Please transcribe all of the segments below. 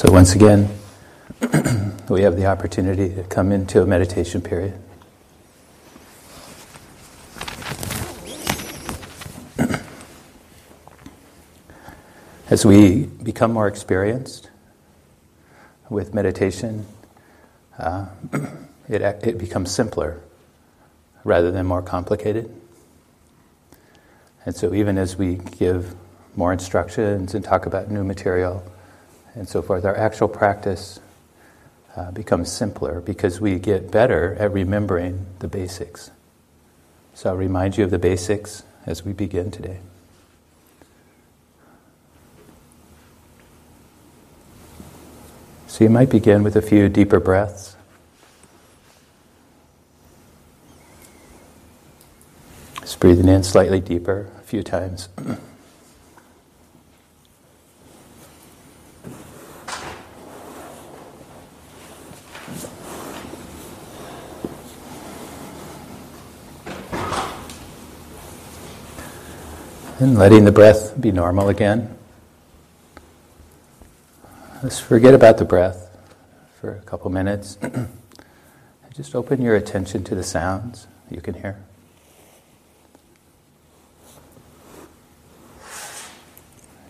So, once again, we have the opportunity to come into a meditation period. As we become more experienced with meditation, uh, it, it becomes simpler rather than more complicated. And so, even as we give more instructions and talk about new material and so forth, our actual practice uh, becomes simpler because we get better at remembering the basics. So, I'll remind you of the basics as we begin today. So, you might begin with a few deeper breaths. Just breathing in slightly deeper a few times. and letting the breath be normal again. Let's forget about the breath for a couple minutes. Just open your attention to the sounds you can hear.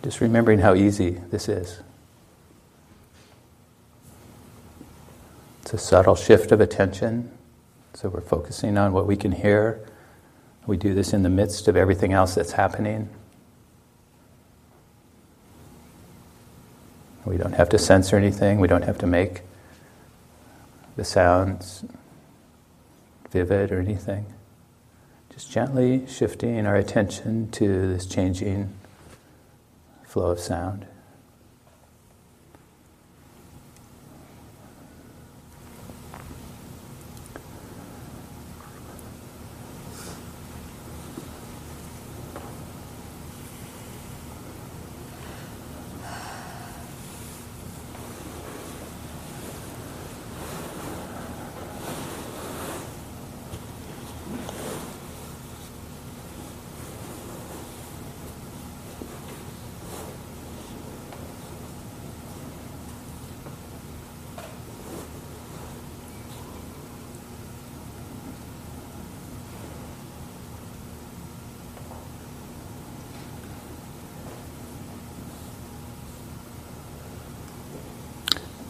Just remembering how easy this is. It's a subtle shift of attention. So we're focusing on what we can hear. We do this in the midst of everything else that's happening. We don't have to censor anything. We don't have to make the sounds vivid or anything. Just gently shifting our attention to this changing flow of sound.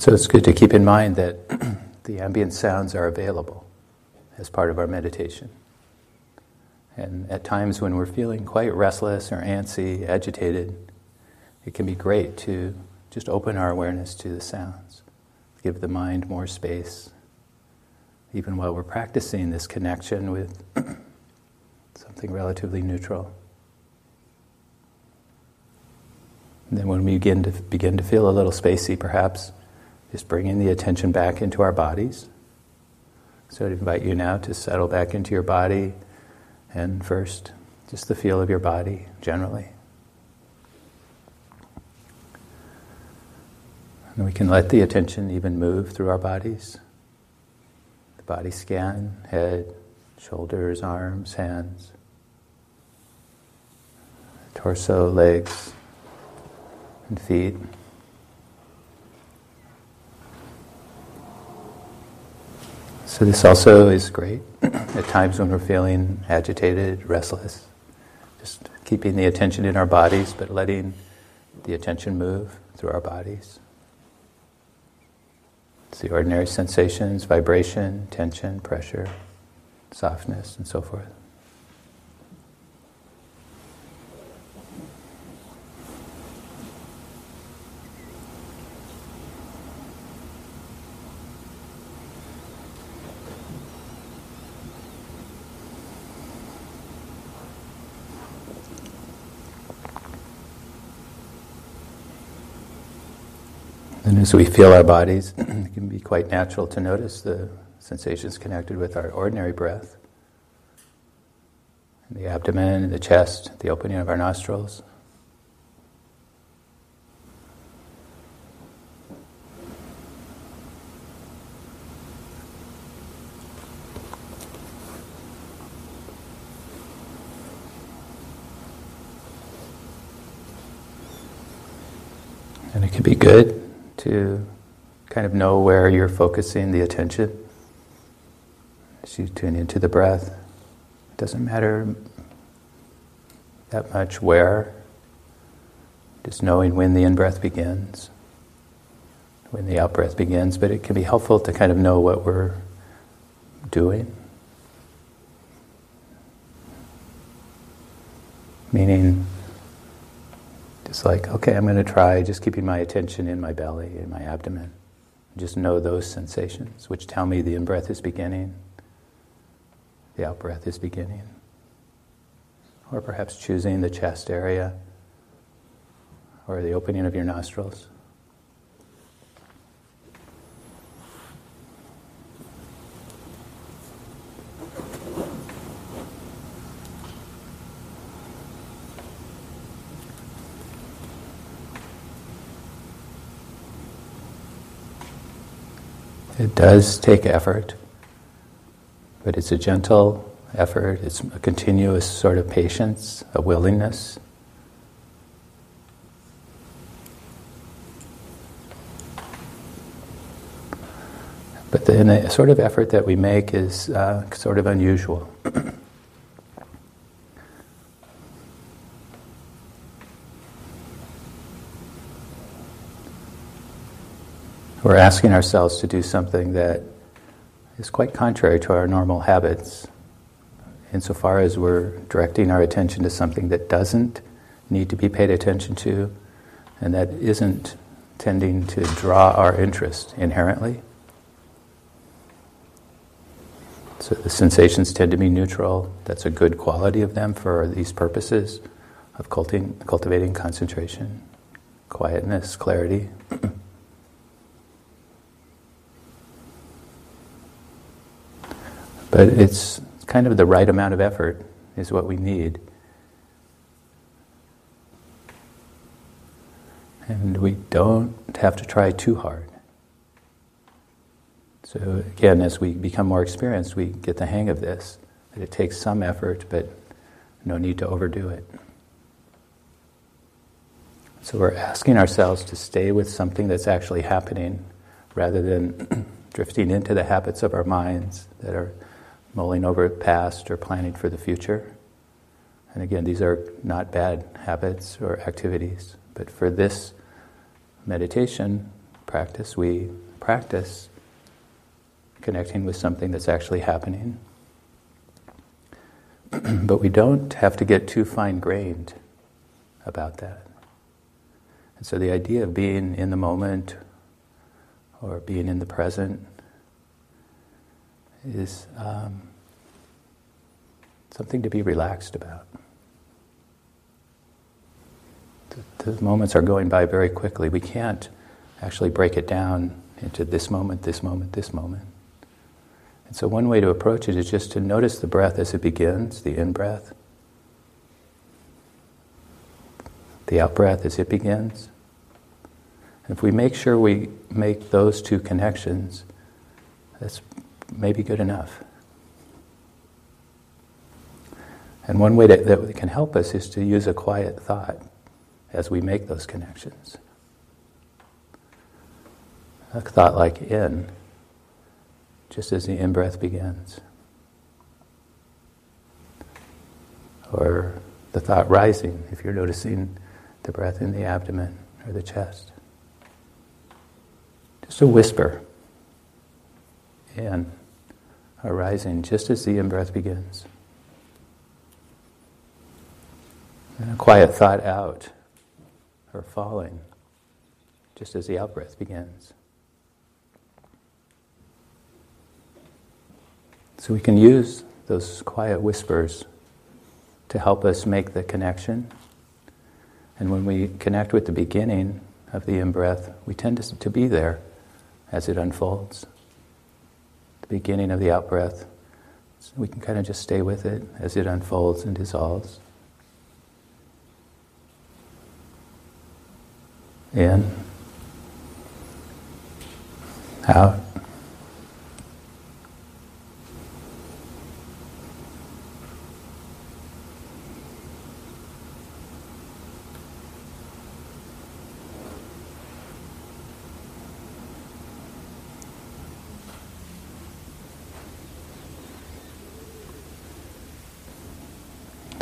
So it's good to keep in mind that the ambient sounds are available as part of our meditation. And at times when we're feeling quite restless or antsy, agitated, it can be great to just open our awareness to the sounds, give the mind more space, even while we're practicing this connection with something relatively neutral. And then when we begin to begin to feel a little spacey, perhaps just bringing the attention back into our bodies. So I'd invite you now to settle back into your body and first, just the feel of your body generally. And we can let the attention even move through our bodies. The body scan, head, shoulders, arms, hands, torso, legs, and feet. So, this also is great at times when we're feeling agitated, restless. Just keeping the attention in our bodies, but letting the attention move through our bodies. It's the ordinary sensations, vibration, tension, pressure, softness, and so forth. And as we feel our bodies, it can be quite natural to notice the sensations connected with our ordinary breath. The abdomen, the chest, the opening of our nostrils. And it can be good to kind of know where you're focusing the attention as you tune into the breath. It doesn't matter that much where, just knowing when the in breath begins, when the out breath begins, but it can be helpful to kind of know what we're doing. Meaning, just like, okay, I'm going to try just keeping my attention in my belly, in my abdomen. Just know those sensations, which tell me the in breath is beginning, the out breath is beginning. Or perhaps choosing the chest area or the opening of your nostrils. It does take effort, but it's a gentle effort, it's a continuous sort of patience, a willingness. But then the sort of effort that we make is uh, sort of unusual. We're asking ourselves to do something that is quite contrary to our normal habits, insofar as we're directing our attention to something that doesn't need to be paid attention to and that isn't tending to draw our interest inherently. So the sensations tend to be neutral. That's a good quality of them for these purposes of cultivating concentration, quietness, clarity. But it's kind of the right amount of effort is what we need. And we don't have to try too hard. So, again, as we become more experienced, we get the hang of this. That it takes some effort, but no need to overdo it. So, we're asking ourselves to stay with something that's actually happening rather than drifting into the habits of our minds that are mulling over the past or planning for the future. And again, these are not bad habits or activities, but for this meditation practice, we practice connecting with something that's actually happening. but we don't have to get too fine grained about that. And so the idea of being in the moment or being in the present is um, something to be relaxed about. The, the moments are going by very quickly. We can't actually break it down into this moment, this moment, this moment. And so, one way to approach it is just to notice the breath as it begins, the in breath, the out breath as it begins. And if we make sure we make those two connections, that's may be good enough. And one way that, that can help us is to use a quiet thought as we make those connections. A thought like in, just as the in breath begins. Or the thought rising, if you're noticing the breath in the abdomen or the chest. Just a whisper in arising just as the in breath begins. And a quiet thought out or falling just as the out breath begins. So we can use those quiet whispers to help us make the connection. And when we connect with the beginning of the in breath, we tend to, to be there as it unfolds beginning of the out breath. So we can kind of just stay with it as it unfolds and dissolves. In, out.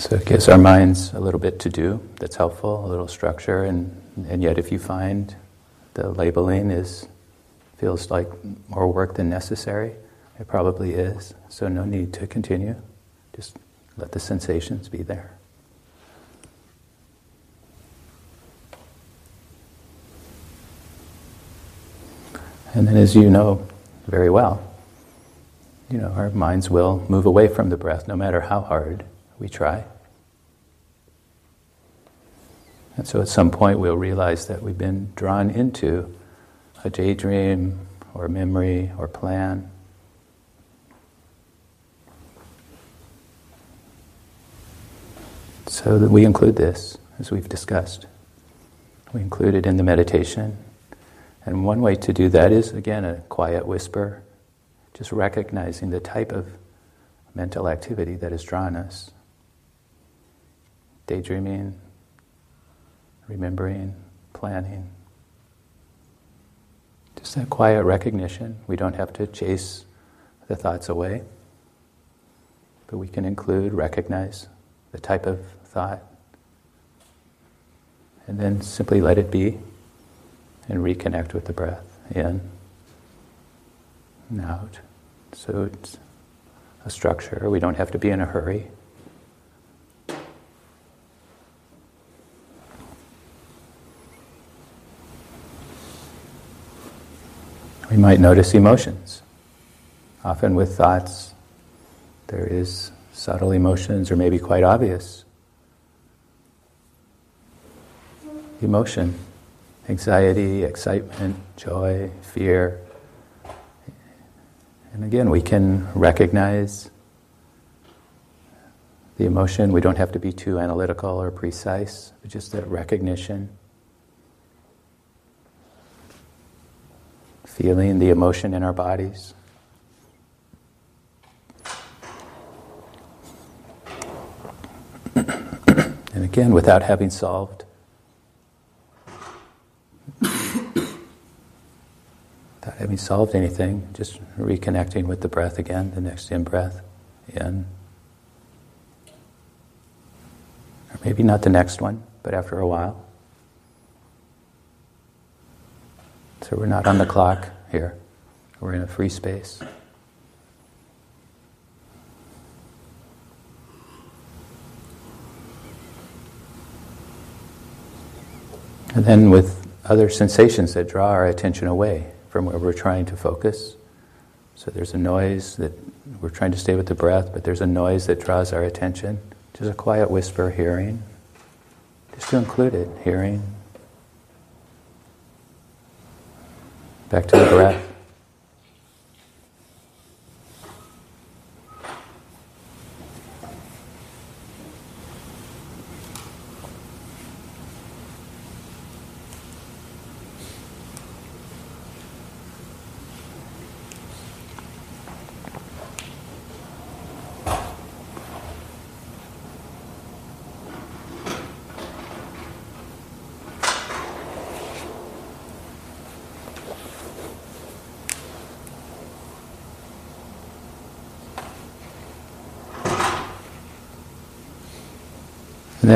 So it gives our minds a little bit to do that's helpful, a little structure, and, and yet if you find the labeling is feels like more work than necessary, it probably is. So no need to continue. Just let the sensations be there. And then, as you know very well, you know, our minds will move away from the breath no matter how hard we try. And so at some point we'll realize that we've been drawn into a daydream or memory or plan. So that we include this, as we've discussed. We include it in the meditation. And one way to do that is, again, a quiet whisper, just recognizing the type of mental activity that has drawn us daydreaming, remembering, planning. Just that quiet recognition. We don't have to chase the thoughts away, but we can include, recognize the type of thought, and then simply let it be and reconnect with the breath in and out. So it's a structure. We don't have to be in a hurry. We might notice emotions. Often with thoughts, there is subtle emotions or maybe quite obvious emotion anxiety, excitement, joy, fear. And again, we can recognize the emotion. We don't have to be too analytical or precise, but just that recognition. Feeling the emotion in our bodies. and again, without having solved without having solved anything, just reconnecting with the breath again, the next in breath, in. Or maybe not the next one, but after a while. So we're not on the clock here, we're in a free space. And then with other sensations that draw our attention away from where we're trying to focus. So there's a noise that we're trying to stay with the breath, but there's a noise that draws our attention. Just a quiet whisper, hearing. Just to include it, hearing. Back to the breath.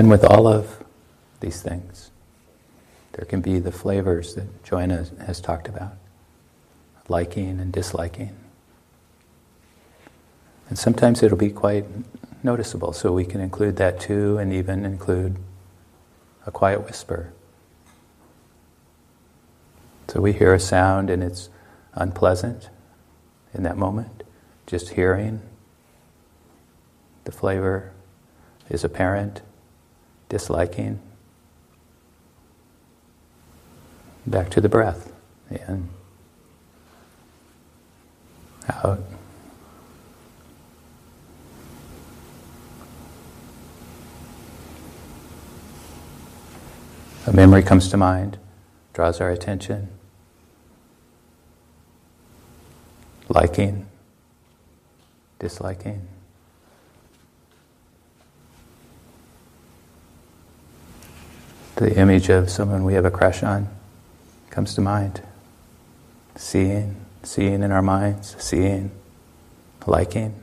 And with all of these things, there can be the flavors that Joanna has talked about liking and disliking. And sometimes it'll be quite noticeable, so we can include that too, and even include a quiet whisper. So we hear a sound and it's unpleasant in that moment, just hearing. The flavor is apparent disliking. Back to the breath. In. Out. A memory comes to mind, draws our attention. Liking, disliking. the image of someone we have a crush on comes to mind. Seeing, seeing in our minds, seeing, liking,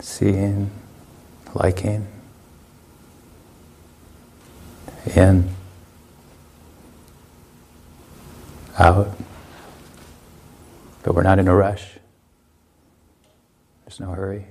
seeing, liking, in, out. But we're not in a rush, there's no hurry.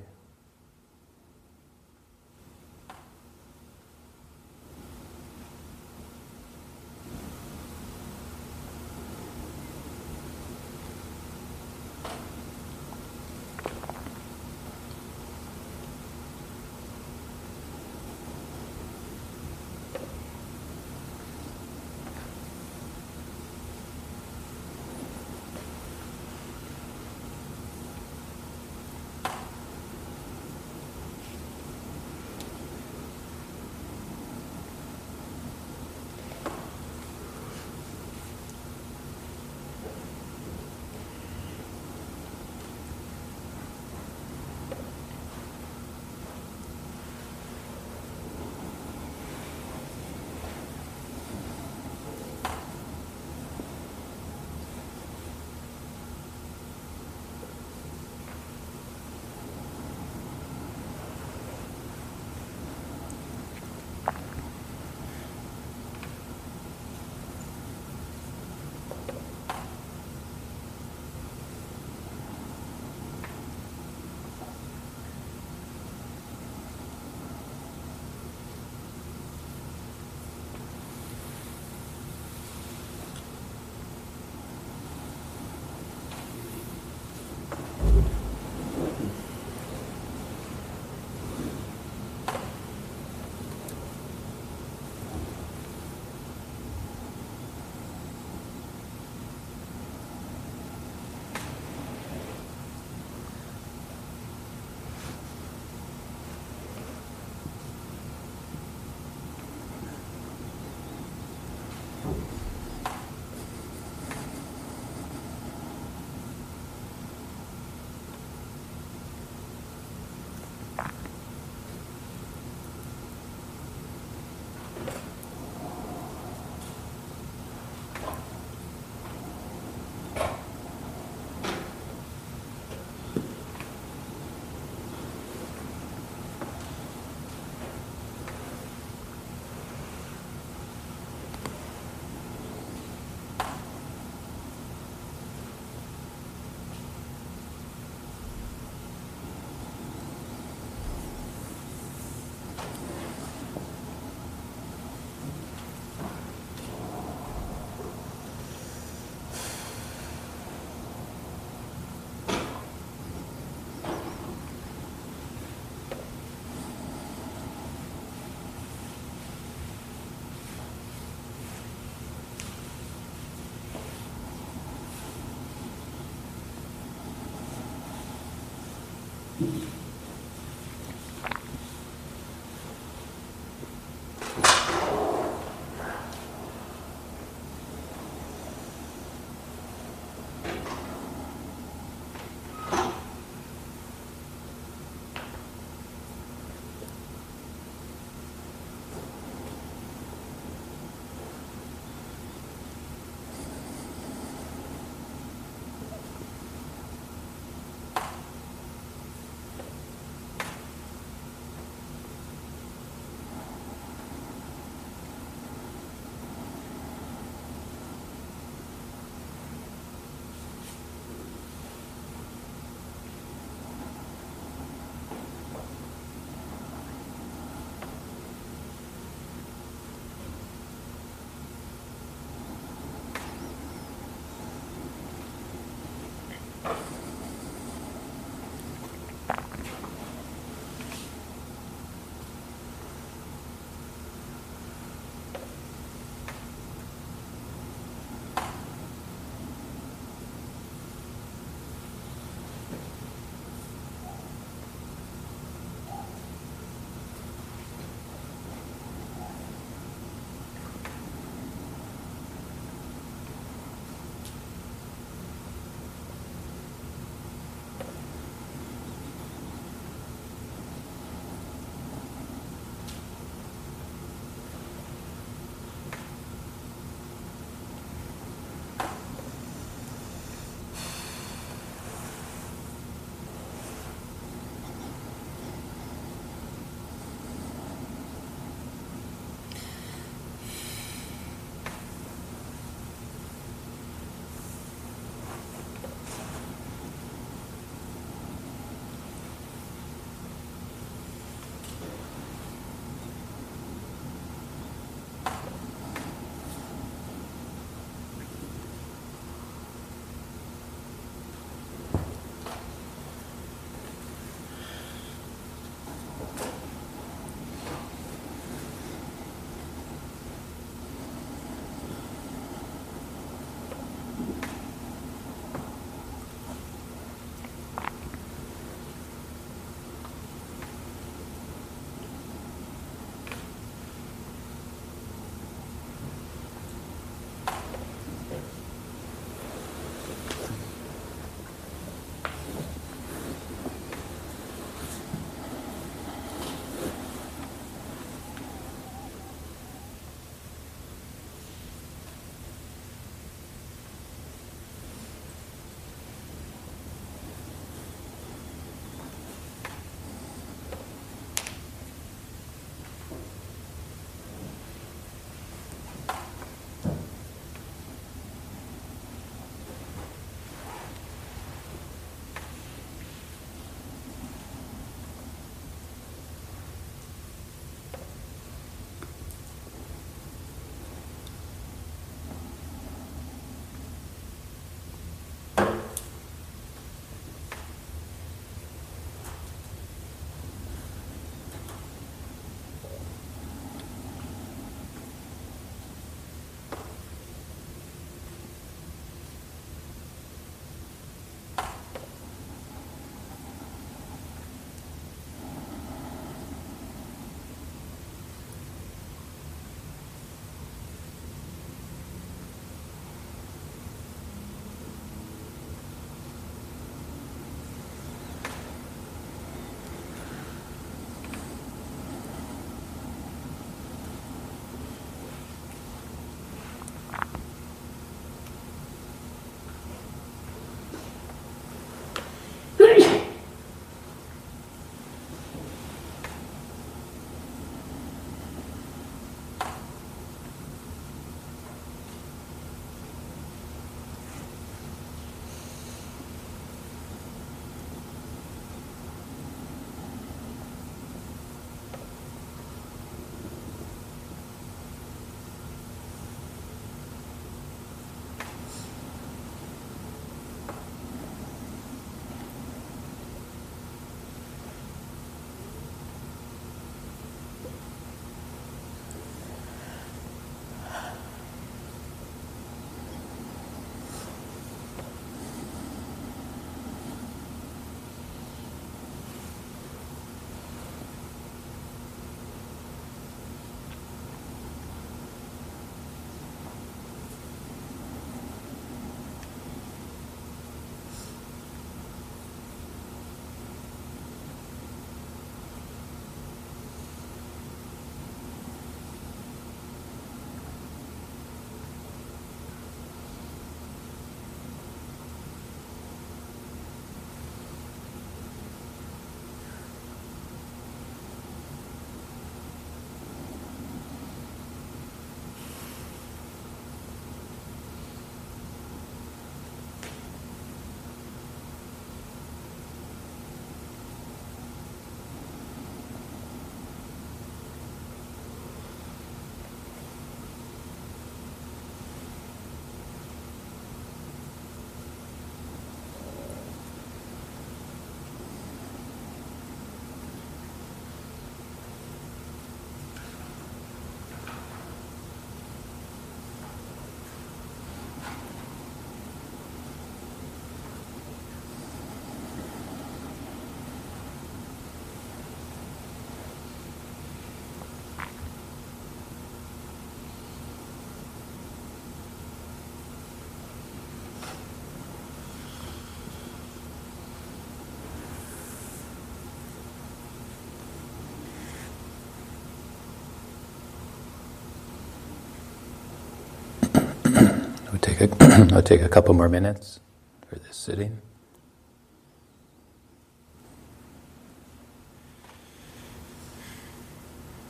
I'll take a couple more minutes for this sitting.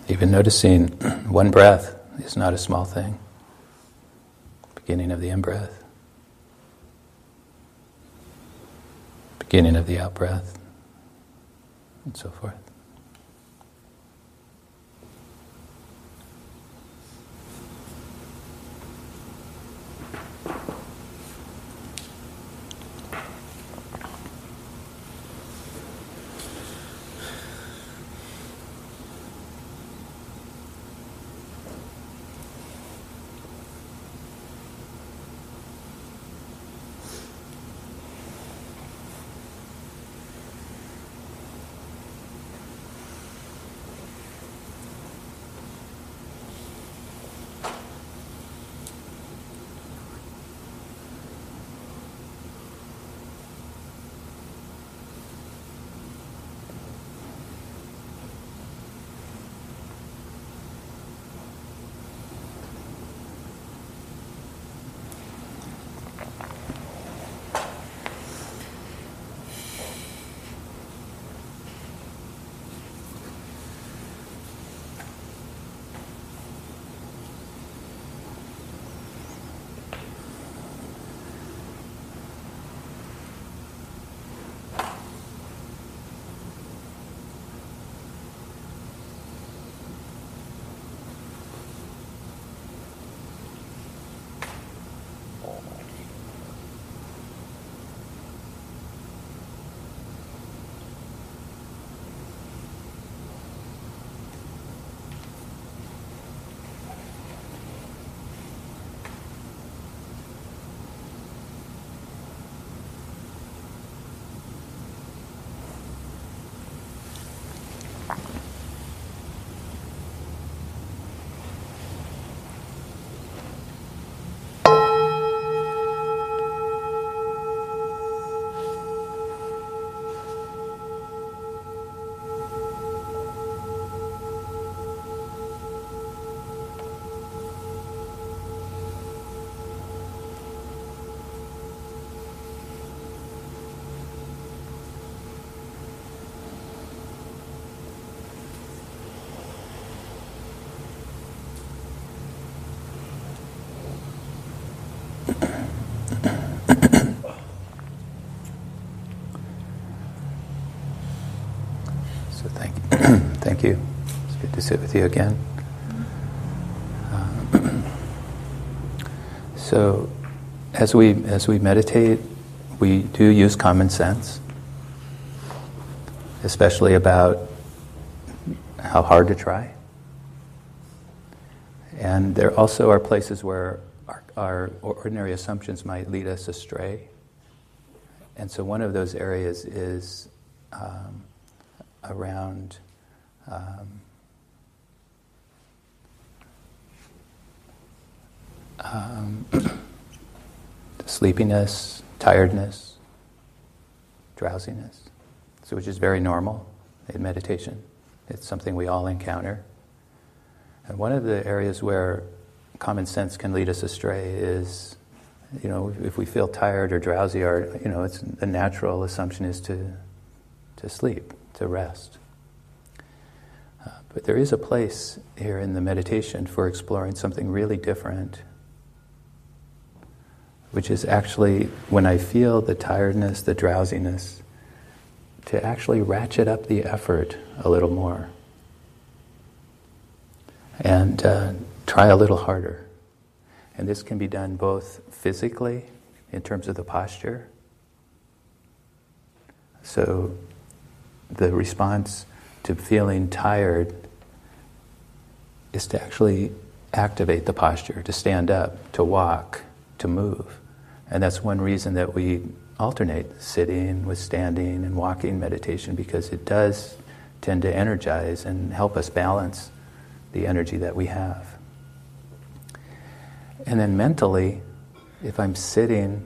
Even noticing one breath is not a small thing. Beginning of the in breath, beginning of the out breath, and so forth. Sit with you again. Uh, so, as we as we meditate, we do use common sense, especially about how hard to try. And there also are places where our, our ordinary assumptions might lead us astray. And so, one of those areas is um, around um, um, sleepiness, tiredness, drowsiness, so which is very normal in meditation. It's something we all encounter. And one of the areas where common sense can lead us astray is, you know, if we feel tired or drowsy, or you know, it's the natural assumption is to to sleep, to rest. But there is a place here in the meditation for exploring something really different, which is actually when I feel the tiredness, the drowsiness, to actually ratchet up the effort a little more and uh, try a little harder. And this can be done both physically, in terms of the posture. So the response to feeling tired is to actually activate the posture, to stand up, to walk, to move. And that's one reason that we alternate sitting with standing and walking meditation because it does tend to energize and help us balance the energy that we have. And then mentally, if I'm sitting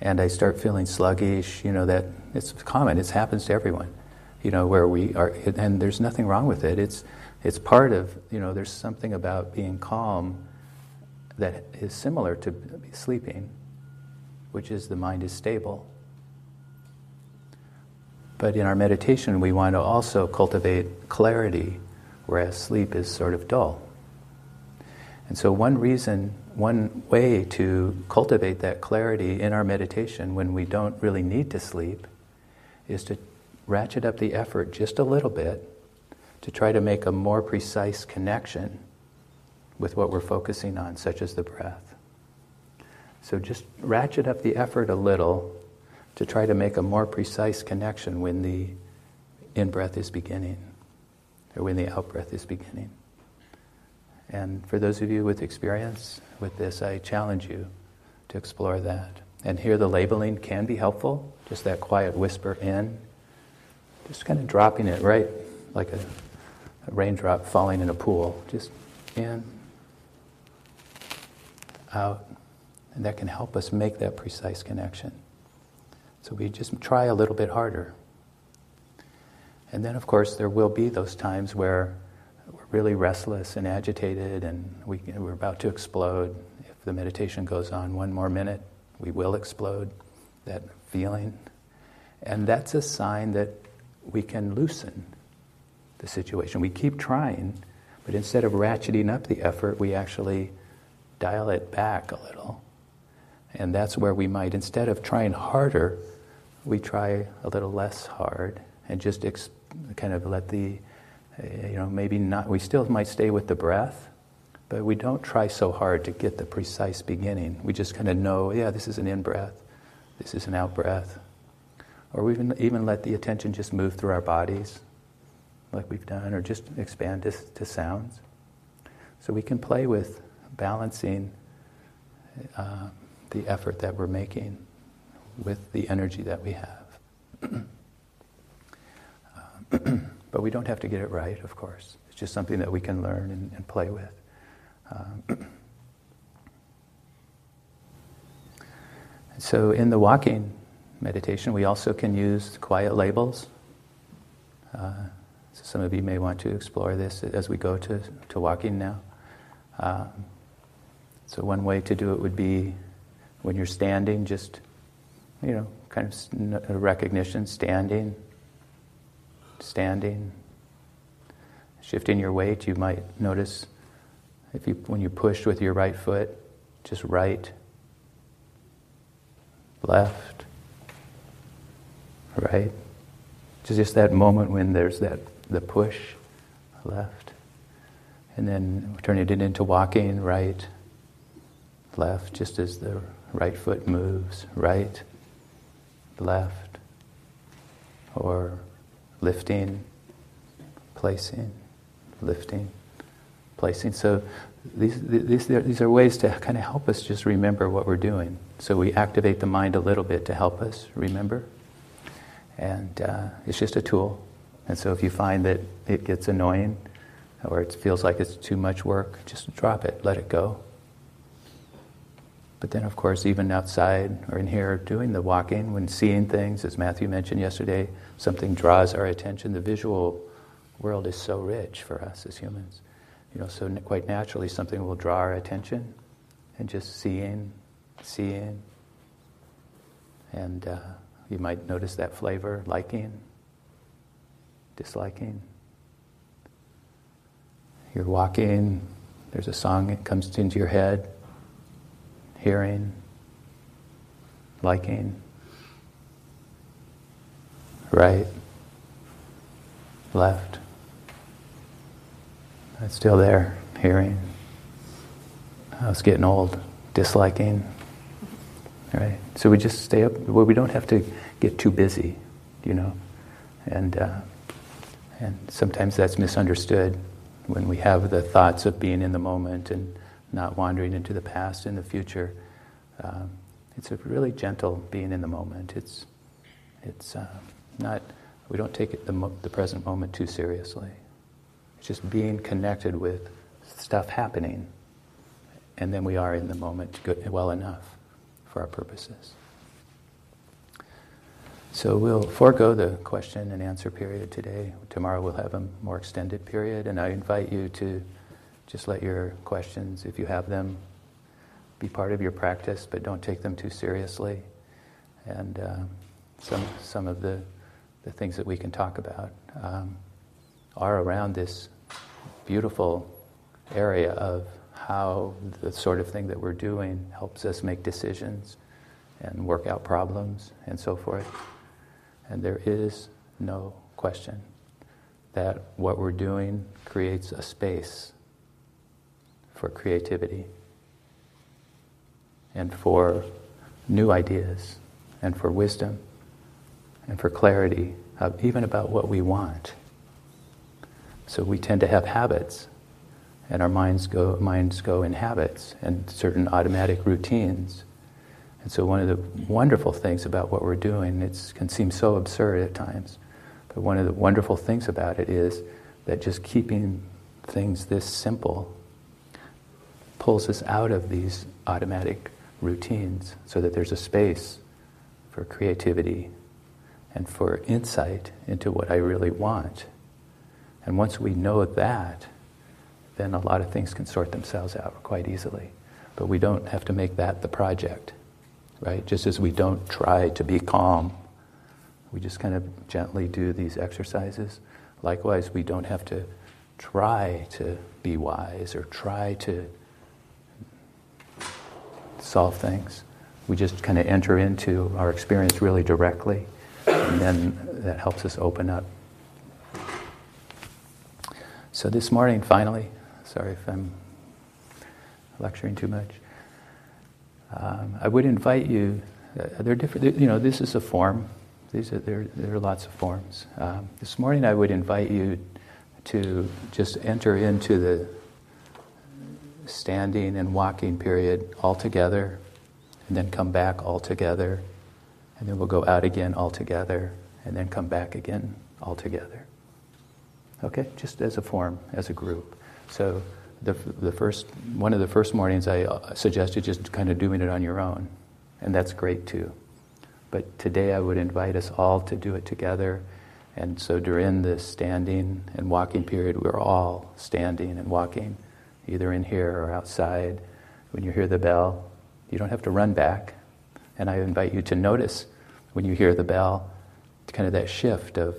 and I start feeling sluggish, you know, that it's common, it happens to everyone you know, where we are, and there's nothing wrong with it. It's, it's part of, you know, there's something about being calm that is similar to sleeping, which is the mind is stable. But in our meditation, we want to also cultivate clarity, whereas sleep is sort of dull. And so, one reason, one way to cultivate that clarity in our meditation when we don't really need to sleep is to ratchet up the effort just a little bit to try to make a more precise connection with what we're focusing on, such as the breath. So, just ratchet up the effort a little to try to make a more precise connection when the in breath is beginning or when the out breath is beginning. And for those of you with experience with this, I challenge you to explore that. And here the labeling can be helpful, just that quiet whisper in, just kind of dropping it right like a, a raindrop falling in a pool, just in, out. And that can help us make that precise connection. So we just try a little bit harder. And then, of course, there will be those times where we're really restless and agitated and we, we're about to explode. If the meditation goes on one more minute, we will explode, that feeling. And that's a sign that we can loosen the situation. We keep trying, but instead of ratcheting up the effort, we actually dial it back a little. And that's where we might, instead of trying harder, we try a little less hard and just ex- kind of let the you know, maybe not, we still might stay with the breath, but we don't try so hard to get the precise beginning. We just kind of know, yeah, this is an in breath, this is an out breath. Or we even, even let the attention just move through our bodies, like we've done, or just expand to, to sounds. So we can play with balancing uh, the effort that we're making with the energy that we have. uh, But we don't have to get it right, of course. It's just something that we can learn and, and play with. Um, so, in the walking meditation, we also can use quiet labels. Uh, so some of you may want to explore this as we go to, to walking now. Um, so, one way to do it would be when you're standing, just, you know, kind of recognition, standing, standing, shifting your weight, you might notice if you when you push with your right foot, just right, left, right. Just that moment when there's that the push, left, and then turning it into walking, right, left, just as the right foot moves, right, left, or lifting, placing, lifting, placing. So these, these, these are ways to kind of help us just remember what we're doing. So we activate the mind a little bit to help us remember. And uh, it's just a tool. And so if you find that it gets annoying or it feels like it's too much work, just drop it, let it go. But then, of course, even outside or in here doing the walking, when seeing things, as Matthew mentioned yesterday, something draws our attention. The visual world is so rich for us as humans. You know, so quite naturally, something will draw our attention, and just seeing, seeing, and uh, you might notice that flavor, liking, disliking. You're walking, there's a song that comes into your head hearing, liking, right, left. It's still there, hearing. I was getting old, disliking. Right? So we just stay up, well, we don't have to get too busy, you know. And, uh, and sometimes that's misunderstood when we have the thoughts of being in the moment and not wandering into the past and the future. Um, it's a really gentle being in the moment. It's, it's uh, not, we don't take it, the, mo- the present moment too seriously. It's just being connected with stuff happening, and then we are in the moment good, well enough for our purposes. So we'll forego the question and answer period today. Tomorrow we'll have a more extended period, and I invite you to just let your questions, if you have them, be part of your practice, but don't take them too seriously. And uh, some, some of the, the things that we can talk about um, are around this beautiful area of how the sort of thing that we're doing helps us make decisions and work out problems and so forth. And there is no question that what we're doing creates a space for creativity and for new ideas and for wisdom and for clarity, even about what we want. So we tend to have habits, and our minds go, minds go in habits and certain automatic routines. And so, one of the wonderful things about what we're doing, it can seem so absurd at times, but one of the wonderful things about it is that just keeping things this simple pulls us out of these automatic routines so that there's a space for creativity and for insight into what I really want. And once we know that, then a lot of things can sort themselves out quite easily. But we don't have to make that the project, right? Just as we don't try to be calm, we just kind of gently do these exercises. Likewise, we don't have to try to be wise or try to solve things. We just kind of enter into our experience really directly, and then that helps us open up. So this morning, finally, sorry if I'm lecturing too much. Um, I would invite you. Uh, they're different. You know, this is a form. These are there. There are lots of forms. Um, this morning, I would invite you to just enter into the standing and walking period all together, and then come back all together, and then we'll go out again all together, and then come back again all together. Okay, just as a form, as a group. So the, the first one of the first mornings I uh, suggested just kind of doing it on your own, and that's great too. But today I would invite us all to do it together. And so during the standing and walking period, we're all standing and walking either in here or outside. When you hear the bell, you don't have to run back. And I invite you to notice when you hear the bell, kind of that shift of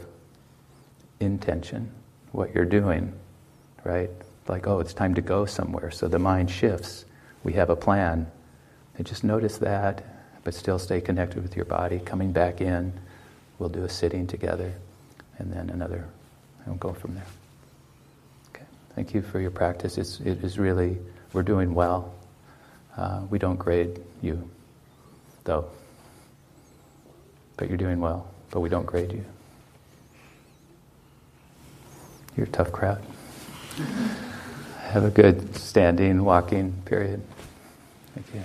intention, what you're doing, right? Like, oh, it's time to go somewhere. So the mind shifts. We have a plan. And just notice that, but still stay connected with your body. Coming back in, we'll do a sitting together, and then another, and we'll go from there. Thank you for your practice. It's, it is really, we're doing well. Uh, we don't grade you, though. But you're doing well, but we don't grade you. You're a tough crowd. Have a good standing, walking period. Thank you.